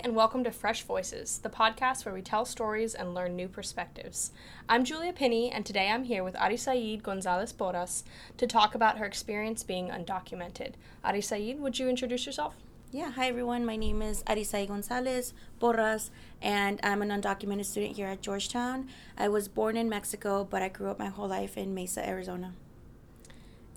Hi, and welcome to Fresh Voices, the podcast where we tell stories and learn new perspectives. I'm Julia Pinney, and today I'm here with Arisaid Gonzalez Porras to talk about her experience being undocumented. Arisaid, would you introduce yourself? Yeah, hi everyone. My name is Arisaid Gonzalez Porras, and I'm an undocumented student here at Georgetown. I was born in Mexico, but I grew up my whole life in Mesa, Arizona.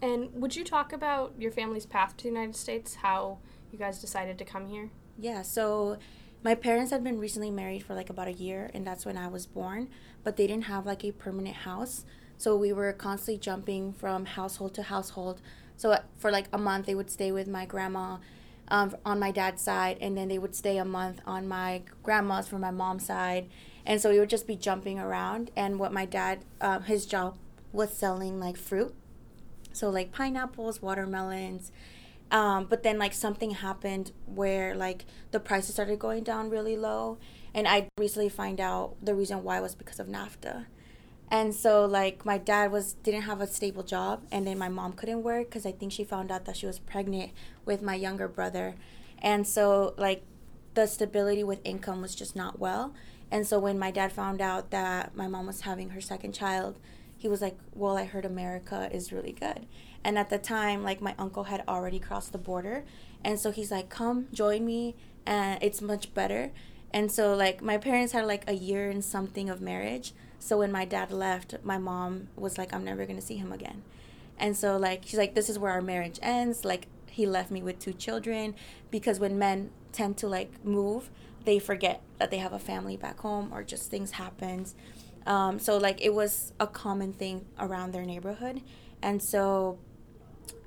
And would you talk about your family's path to the United States, how you guys decided to come here? Yeah, so my parents had been recently married for like about a year, and that's when I was born, but they didn't have like a permanent house. So we were constantly jumping from household to household. So for like a month, they would stay with my grandma um, on my dad's side, and then they would stay a month on my grandma's from my mom's side. And so we would just be jumping around. And what my dad, um, his job was selling like fruit. So like pineapples, watermelons. Um, but then like something happened where like the prices started going down really low. And I recently find out the reason why was because of NAFTA. And so like my dad was didn't have a stable job and then my mom couldn't work because i think she found out that she was pregnant with my younger brother. And so like the stability with income was just not well. And so when my dad found out that my mom was having her second child he was like well i heard america is really good and at the time like my uncle had already crossed the border and so he's like come join me and it's much better and so like my parents had like a year and something of marriage so when my dad left, my mom was like, I'm never going to see him again. And so, like, she's like, this is where our marriage ends. Like, he left me with two children because when men tend to like move, they forget that they have a family back home or just things happens. Um, so like it was a common thing around their neighborhood, and so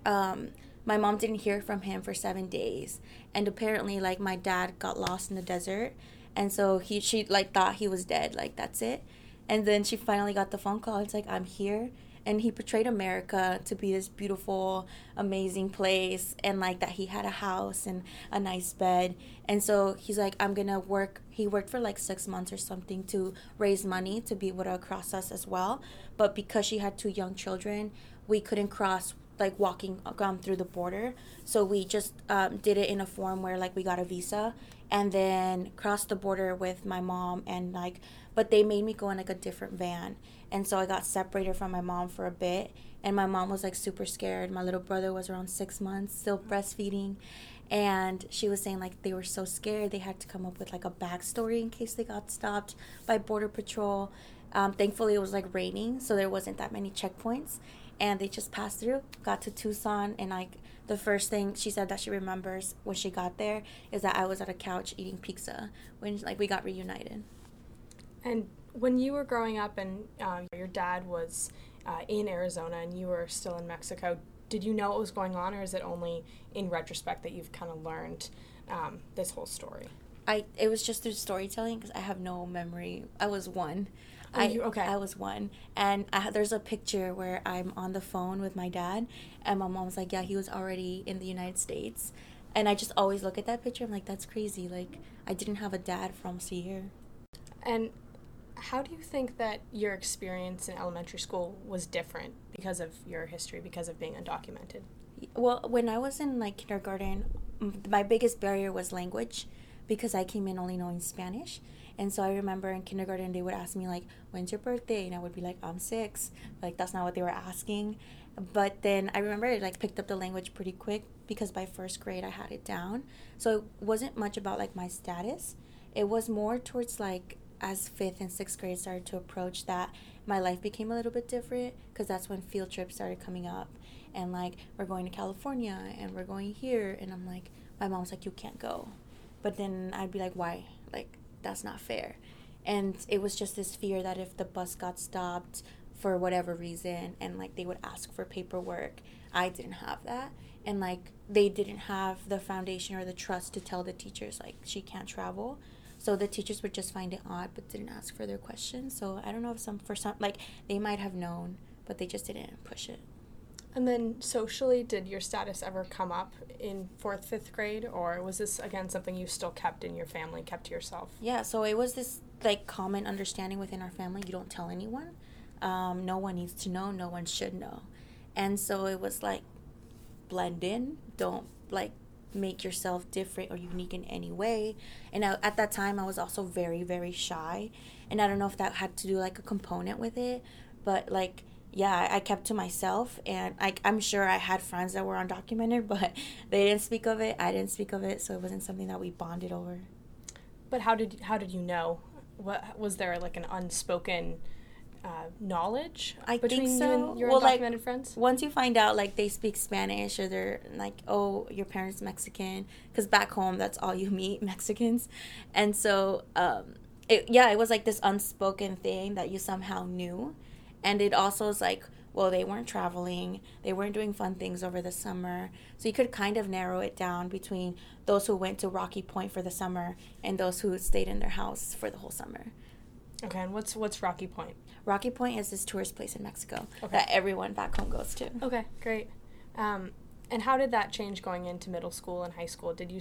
um, my mom didn't hear from him for seven days, and apparently like my dad got lost in the desert, and so he she like thought he was dead, like that's it. And then she finally got the phone call. It's like, I'm here. And he portrayed America to be this beautiful, amazing place, and like that he had a house and a nice bed. And so he's like, I'm gonna work. He worked for like six months or something to raise money to be able to cross us as well. But because she had two young children, we couldn't cross like walking um, through the border. So we just um, did it in a form where like we got a visa and then crossed the border with my mom and like but they made me go in like a different van. And so i got separated from my mom for a bit and my mom was like super scared. My little brother was around six months still breastfeeding. And she was saying like they were so scared. They had to come up with like a backstory in case they got stopped by border patrol. Um, thankfully it was like raining so there wasn't that many checkpoints and they just passed through got to tucson and like the first thing she said that she remembers when she got there is that i was at a couch eating pizza when like we got reunited and when you were growing up and uh, your dad was uh, in Arizona and you were still in Mexico, did you know what was going on, or is it only in retrospect that you've kind of learned um, this whole story? I it was just through storytelling because I have no memory. I was one. Oh, I you, okay. I was one, and I, there's a picture where I'm on the phone with my dad, and my mom's like, "Yeah, he was already in the United States," and I just always look at that picture. I'm like, "That's crazy! Like, I didn't have a dad for almost a year." And how do you think that your experience in elementary school was different because of your history, because of being undocumented? Well, when I was in like kindergarten, my biggest barrier was language because I came in only knowing Spanish. And so I remember in kindergarten they would ask me like, "When's your birthday?" and I would be like, "I'm 6." Like that's not what they were asking. But then I remember like picked up the language pretty quick because by first grade I had it down. So it wasn't much about like my status. It was more towards like as fifth and sixth grade started to approach that my life became a little bit different because that's when field trips started coming up and like we're going to california and we're going here and i'm like my mom's like you can't go but then i'd be like why like that's not fair. And it was just this fear that if the bus got stopped for whatever reason and like they would ask for paperwork i didn't have that. And like they didn't have the foundation or the trust to tell the teachers like she can't travel. So the teachers would just find it odd but didn't ask further questions. So i don't know if some for some like they might have known but they just didn't push it and then socially did your status ever come up in fourth fifth grade or was this again something you still kept in your family kept to yourself yeah so it was this like common understanding within our family you don't tell anyone um, no one needs to know no one should know and so it was like blend in don't like make yourself different or unique in any way. And I, at that time, I was also very, very shy. And I don't know if that had to do like a component with it, but like, yeah, I kept to myself, and I, I'm sure I had friends that were undocumented, but they didn't speak of it. I didn't speak of it, so it wasn't something that we bonded over. But how did how did you know? What was there like an unspoken uh, knowledge I between think so. you and your Well, like, undocumented friends? Once you find out, like they speak Spanish, or they're like, oh, your parents Mexican, because back home that's all you meet Mexicans, and so um, it yeah, it was like this unspoken thing that you somehow knew, and it also is like, well, they weren't traveling, they weren't doing fun things over the summer, so you could kind of narrow it down between those who went to Rocky Point for the summer and those who stayed in their house for the whole summer. Okay, and what's what's Rocky Point? Rocky Point is this tourist place in Mexico Okay. that everyone back home goes to. Okay, great. Um, and how did that change going into middle school and high school? Did you,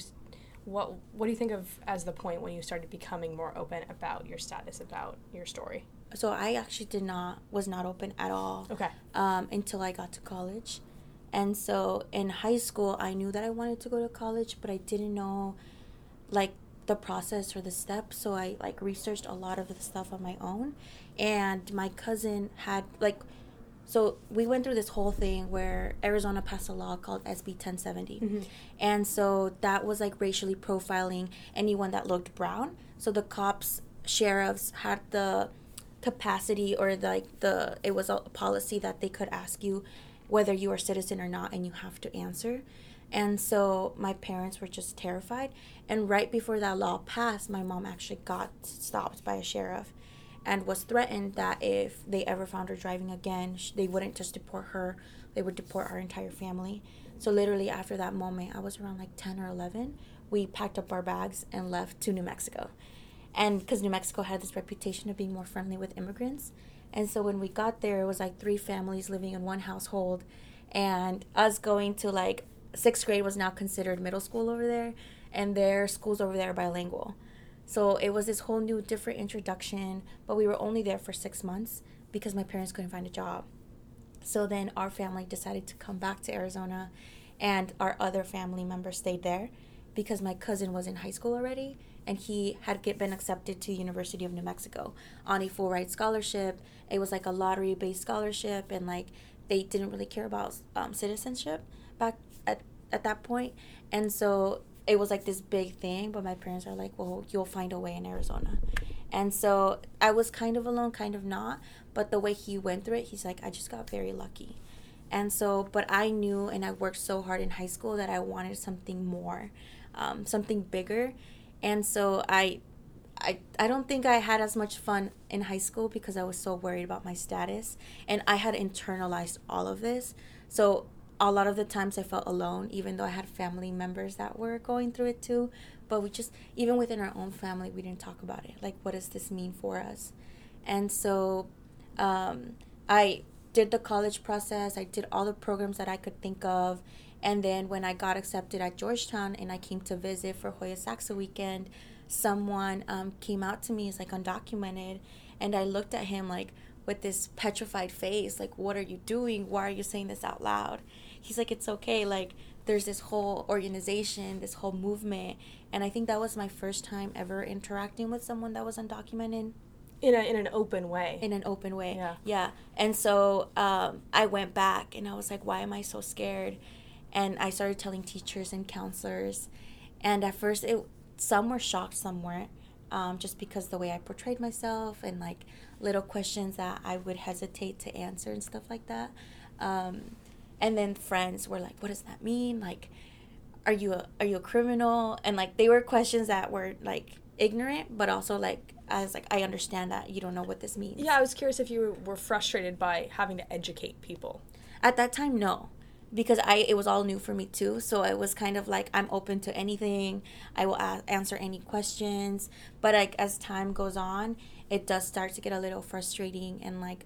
what what do you think of as the point when you started becoming more open about your status, about your story? So I actually did not was not open at all Okay. um, until I got to college, and so in high school I knew that I wanted to go to college, but I didn't know like the process or the steps. So I like researched a lot of the stuff on my own, and my cousin had like. So we went through this whole thing where Arizona passed a law called SB 1070. Mhm. And so that was like racially profiling anyone that looked brown. So the cops, sheriffs had the capacity or like the it was a policy that they could ask you whether you are a citizen or not and you have to answer. And so my parents were just terrified. And right before that law passed, my mom actually got stopped by a sheriff and was threatened that if they ever found her driving again, they wouldn't just deport her, they would deport our entire family. So literally after that moment, I was around like 10 or 11, we packed up our bags and left to New Mexico. And because New Mexico had this reputation of being more friendly with immigrants. And so when we got there, it was like three families living in one household. And us going to like sixth grade was now considered middle school over there. And their schools over there are bilingual. So it was this whole new different introduction, but we were only there for six months because my parents couldn't find a job. So then our family decided to come back to Arizona, and our other family members stayed there because my cousin was in high school already and he had get, been accepted to University of New Mexico on a full ride scholarship. It was like a lottery based scholarship, and like they didn't really care about um, citizenship back at, at that point. And so it was like this big thing, but my parents are like, well, you'll find a way in Arizona. And so I was kind of alone, kind of not. But the way he went through it, he's like, I just got very lucky. And so, but I knew and I worked so hard in high school that I wanted something more, um, something bigger. And so I, I, I don't think I had as much fun in high school because I was so worried about my status. And I had internalized all of this. So a lot of the times I felt alone, even though I had family members that were going through it too. But we just, even within our own family, we didn't talk about it. Like, what does this mean for us? And so um, I did the college process, I did all the programs that I could think of. And then when I got accepted at Georgetown and I came to visit for Hoya Saxa weekend, someone um, came out to me, as like undocumented, and I looked at him like with this petrified face, like, what are you doing? Why are you saying this out loud? He's like, it's okay. Like, there's this whole organization, this whole movement. And I think that was my first time ever interacting with someone that was undocumented In a in an open way. in an open way. Yeah. Yeah. And so um, I went back and I was like, why am I so scared? And I started telling teachers and counselors. And at first, it some were shocked, some weren't, um, just because the way I portrayed myself and like little questions that I would hesitate to answer and stuff like that. Um, and then friends were like, what does that mean? Like, are you a, are you a criminal? And like they were questions that were like ignorant, but also like I was like I understand that you don't know what this means. yeah, I was curious if you were frustrated by having to educate people. At that time, no, because I it was all new for me too. So I was kind of like I'm open to anything. I will a- answer any questions. But like as time goes on, it does start to get a little frustrating and like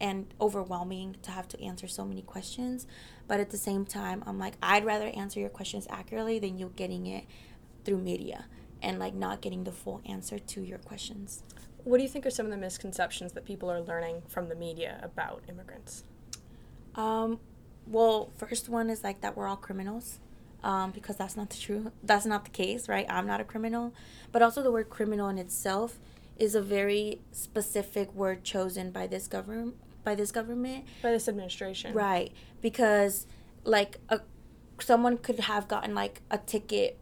and overwhelming to have to answer so many questions. But at the same time, I'm like I'd rather answer your questions accurately than you getting it through media and like not getting the full answer to your questions. What do you think are some of the misconceptions that people are learning from the media about immigrants? Um, well, first one is like that we're all criminals. um, because that's not the true that's not the case right? I'm not a criminal. But also the word criminal in itself is a very specific word chosen by this government by this government. By this administration. Right. Because like a someone could have gotten like a ticket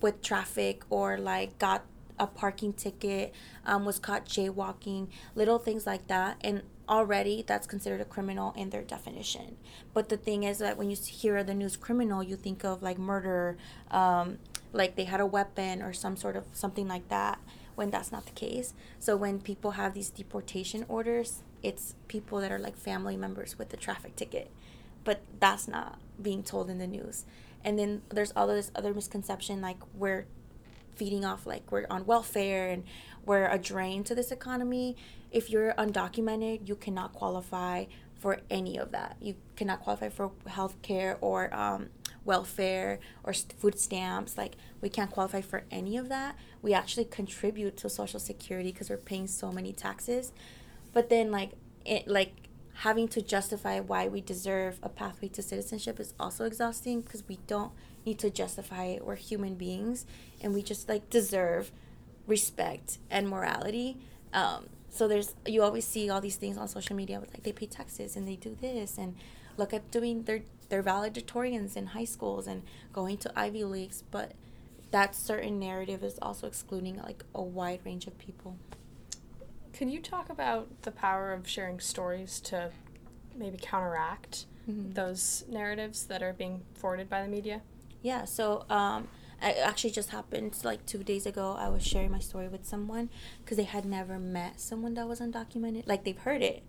with traffic or like got a parking ticket um, was caught jaywalking little things like that. And already that's considered a criminal in their definition. But the thing is that when you hear the news criminal, you think of like murder, um, like they had a weapon or some sort of something like that. When that's not the case. So when people have these deportation orders, it's people that are like family members with the traffic ticket, but that's not being told in the news. And then there's all this other misconception like we're feeding off like we're on welfare and we're a drain to this economy if you're undocumented, you cannot qualify for any of that. You cannot qualify for health care or um, welfare or food stamps. Like, we can't qualify for any of that. We actually contribute to Social Security because we're paying so many taxes. But then, like, it, like, having to justify why we deserve a pathway to citizenship is also exhausting because we don't need to justify it. We're human beings and we just like deserve respect and morality. Um, so there's you always see all these things on social media with like they pay taxes and they do this and look at doing their their valedictorians in high schools and going to Ivy Leagues, but that certain narrative is also excluding like a wide range of people. Could you talk about the power of sharing stories to maybe counteract mm-hmm. those narratives that are being forwarded by the media? Yeah, so um, it actually just happened like two days ago. I was sharing my story with someone because they had never met someone that was undocumented. Like they've heard it,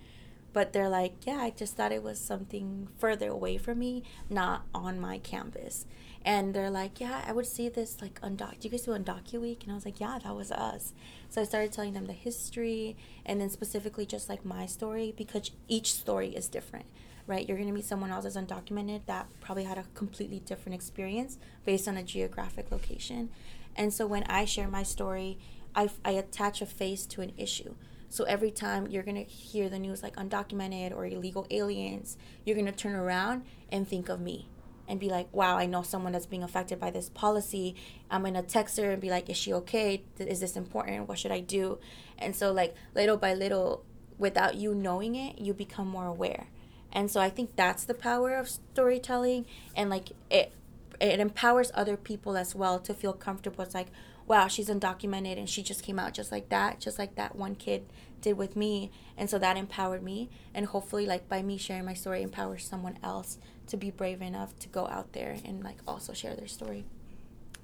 but they're like, yeah, I just thought it was something further away from me, not on my campus. And they're like, yeah, I would see this like undoc. Do you guys do undocu week? And I was like, yeah, that was us. So I started telling them the history and then specifically just like my story because each story is different right? You're going to meet someone else that's undocumented that probably had a completely different experience based on a geographic location. And so when I share my story, I, I attach a face to an issue. So every time you're going to hear the news like undocumented or illegal aliens, you're going to turn around and think of me and be like, wow, I know someone that's being affected by this policy. I'm going to text her and be like, is she okay? Is this important? What should I do? And so, like, little by little, without you knowing it, you become more aware and so i think that's the power of storytelling and like it it empowers other people as well to feel comfortable. It's like wow she's undocumented and she just came out just like that just like that one kid did with me. And so that empowered me. And hopefully like by me sharing my story empowers someone else to be brave enough to go out there and like also share their story.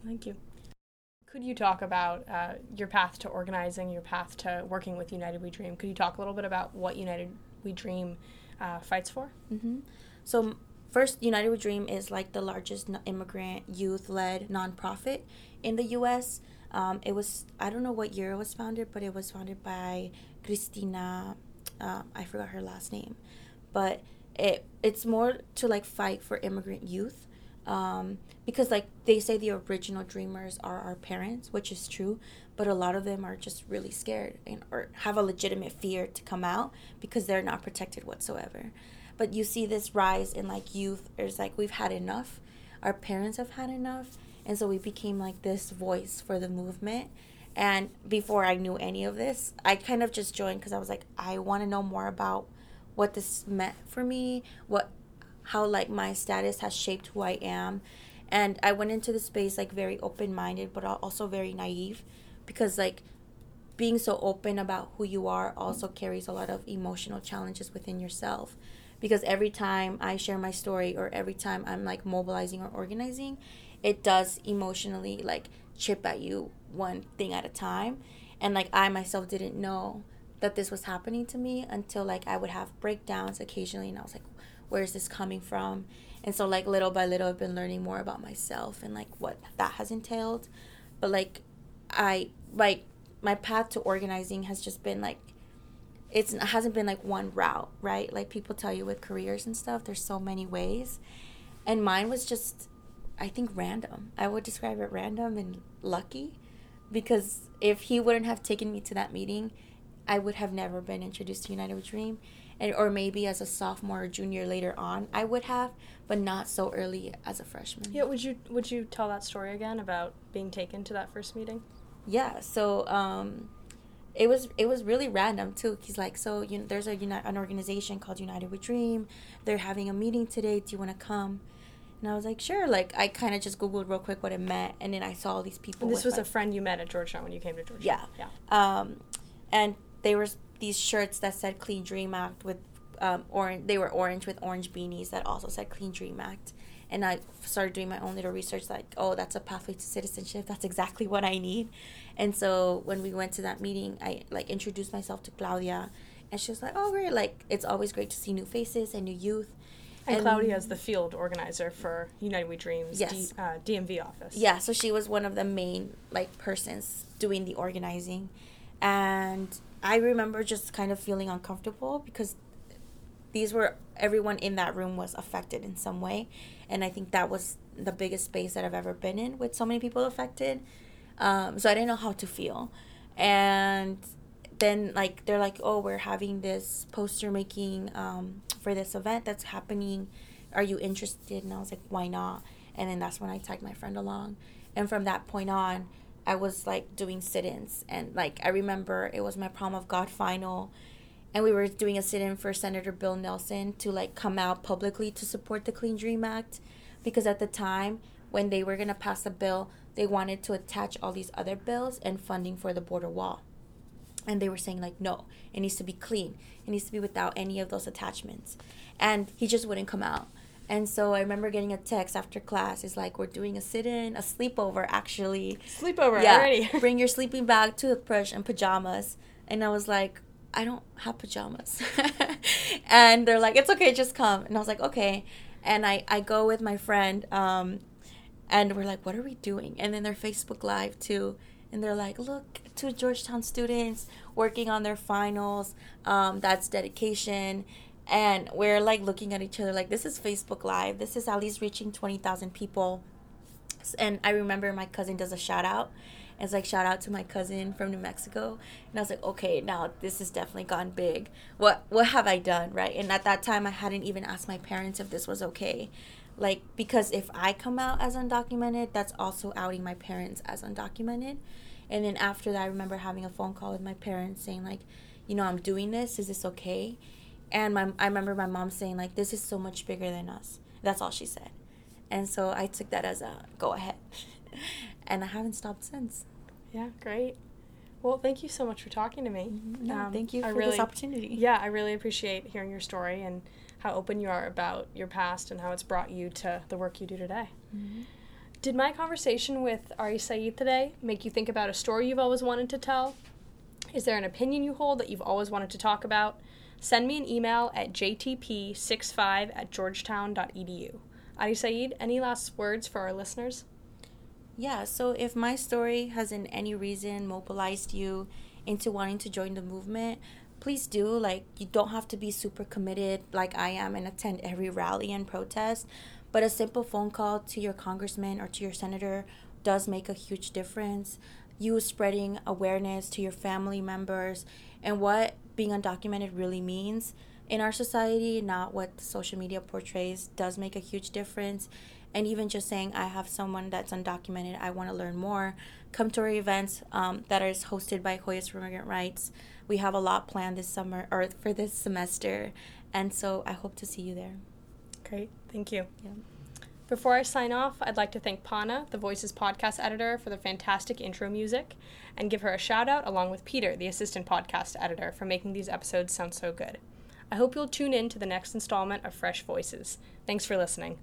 Thank you. Could you talk about uh, your path to organizing your path to working with united we dream? Could you talk a little bit about what united we dream uh, fights for. Mm-hmm. So, first, United We Dream is like the largest immigrant youth led nonprofit in the U.S. Um, it was, I don't know what year it was founded, but it was founded by Christina, uh, I forgot her last name. But it it's more to like fight for immigrant youth um, because like they say the original dreamers are our parents which is true but a lot of them are just really scared and or have a legitimate fear to come out because they're not protected whatsoever. But you see this rise in like youth it's like we've had enough. Our parents have had enough. And so we became like this voice for the movement. And before i knew any of this i kind of just joined because i was like i want to know more about what this meant for me what how like my status has shaped who i am and i went into the space like very open-minded but also very naive because like being so open about who you are also carries a lot of emotional challenges within yourself because every time I share my story or every time I'm like mobilizing or organizing, it does emotionally like chip at you one thing at a time. And like I myself didn't know that this was happening to me until like I would have breakdowns occasionally and I was like, where is this coming from? And so like little by little I've been learning more about myself and like what that has entailed. But like I like my path to organizing has just been like it's it hasn't been like one route, right? Like people tell you with careers and stuff, there's so many ways. And mine was just I think random. I would describe it random and lucky because if he wouldn't have taken me to that meeting, I would have never been introduced to United We Dream. And or maybe as a sophomore or junior later on, I would have, but not so early as a freshman. Yeah, would you would you tell that story again about being taken to that first meeting? Yeah, so um, it was it was really random too. He's like, so you know, there's a uni- an organization called United We Dream. They're having a meeting today. Do you want to come? And I was like, sure. Like I kind of just googled real quick what it meant, and then I saw all these people. And this was like, a friend you met at Georgetown when you came to Georgetown. Yeah. Yeah. Um, and they were these shirts that said Clean Dream Act with um, orange. They were orange with orange beanies that also said Clean Dream Act. And I started doing my own little research, like, oh, that's a pathway to citizenship. That's exactly what I need. And so when we went to that meeting, I like introduced myself to Claudia, and she was like, oh, great! Like it's always great to see new faces and new youth. And, Claudia is the field organizer for United We Dreams Yes. D, uh, DMV office. Yeah, so she was one of the main like persons doing the organizing. And I remember just kind of feeling uncomfortable because these were everyone in that room was affected in some way. And I think that was the biggest space that I've ever been in with so many people affected. Um, so I didn't know how to feel. And then like they're like, "Oh, we're having this poster making um, for this event that's happening. Are you interested?" And I was like, "Why not?" And then that's when I tagged my friend along. And from that point on, I was like doing sit-ins and like I remember it was my Problem of God final and we were doing a sit-in for Senator Bill Nelson to like come out publicly to support the Clean Dream Act because at the time when they were going to pass the bill, they wanted to attach all these other bills and funding for the border wall. And they were saying like no, it needs to be clean. It needs to be without any of those attachments. And he just wouldn't come out. And so I remember getting a text after class. It's like we're doing a sit-in, a sleepover actually. Sleepover Yeah, already. bring your sleeping bag, toothbrush, and pajamas. And I was like, I don't have pajamas. and they're like, it's okay, just come. And I was like, okay. And I, I go with my friend, um, and we're like, what are we doing? And then they're Facebook Live too. And they're like, look, two Georgetown students working on their finals. Um, that's dedication. And we're like looking at each other like, this is Facebook Live. This is at least reaching 20,000 people. And I remember my cousin does a shout out. It's like shout out to my cousin from New Mexico, and I was like, okay, now this has definitely gone big. What what have I done, right? And at that time, I hadn't even asked my parents if this was okay, like because if I come out as undocumented, that's also outing my parents as undocumented. And then after that, I remember having a phone call with my parents saying like, you know, I'm doing this. Is this okay? And my I remember my mom saying like, this is so much bigger than us. That's all she said. And so I took that as a go ahead. and I haven't stopped since. Yeah, great. Well, thank you so much for talking to me. No, Um, thank you I for really- this opportunity. Yeah, I really appreciate hearing your story and how open you are about your past and how it's brought you to the work you do today. Mhm. Did my conversation with Arisaid today make you think about a story you've always wanted to tell? Is there an opinion you hold that you've always wanted to talk about? Send me an email at jtp65 at georgetown.edu. Arisaid, any last words for our listeners? Yeah, so if my story has in any reason mobilized you into wanting to join the movement, please do. Like, you don't have to be super committed like I am and attend every rally and protest, but a simple phone call to your congressman or to your senator does make a huge difference. You spreading awareness to your family members and what being undocumented really means. In our society, not what social media portrays, does make a huge difference. And even just saying i have someone that's undocumented i want to learn more come to our events um, that is hosted by hoyas for immigrant rights we have a lot planned this summer or for this semester. And so i hope to see you there. Great, thank you. Yeah. Before I sign off, I'd like to thank Pana, the Voices podcast editor, for the fantastic intro music, and give her a shout out along with Peter, the assistant podcast editor, for making these episodes sound so good. I hope you'll tune in to the next installment of Fresh Voices. Thanks for listening.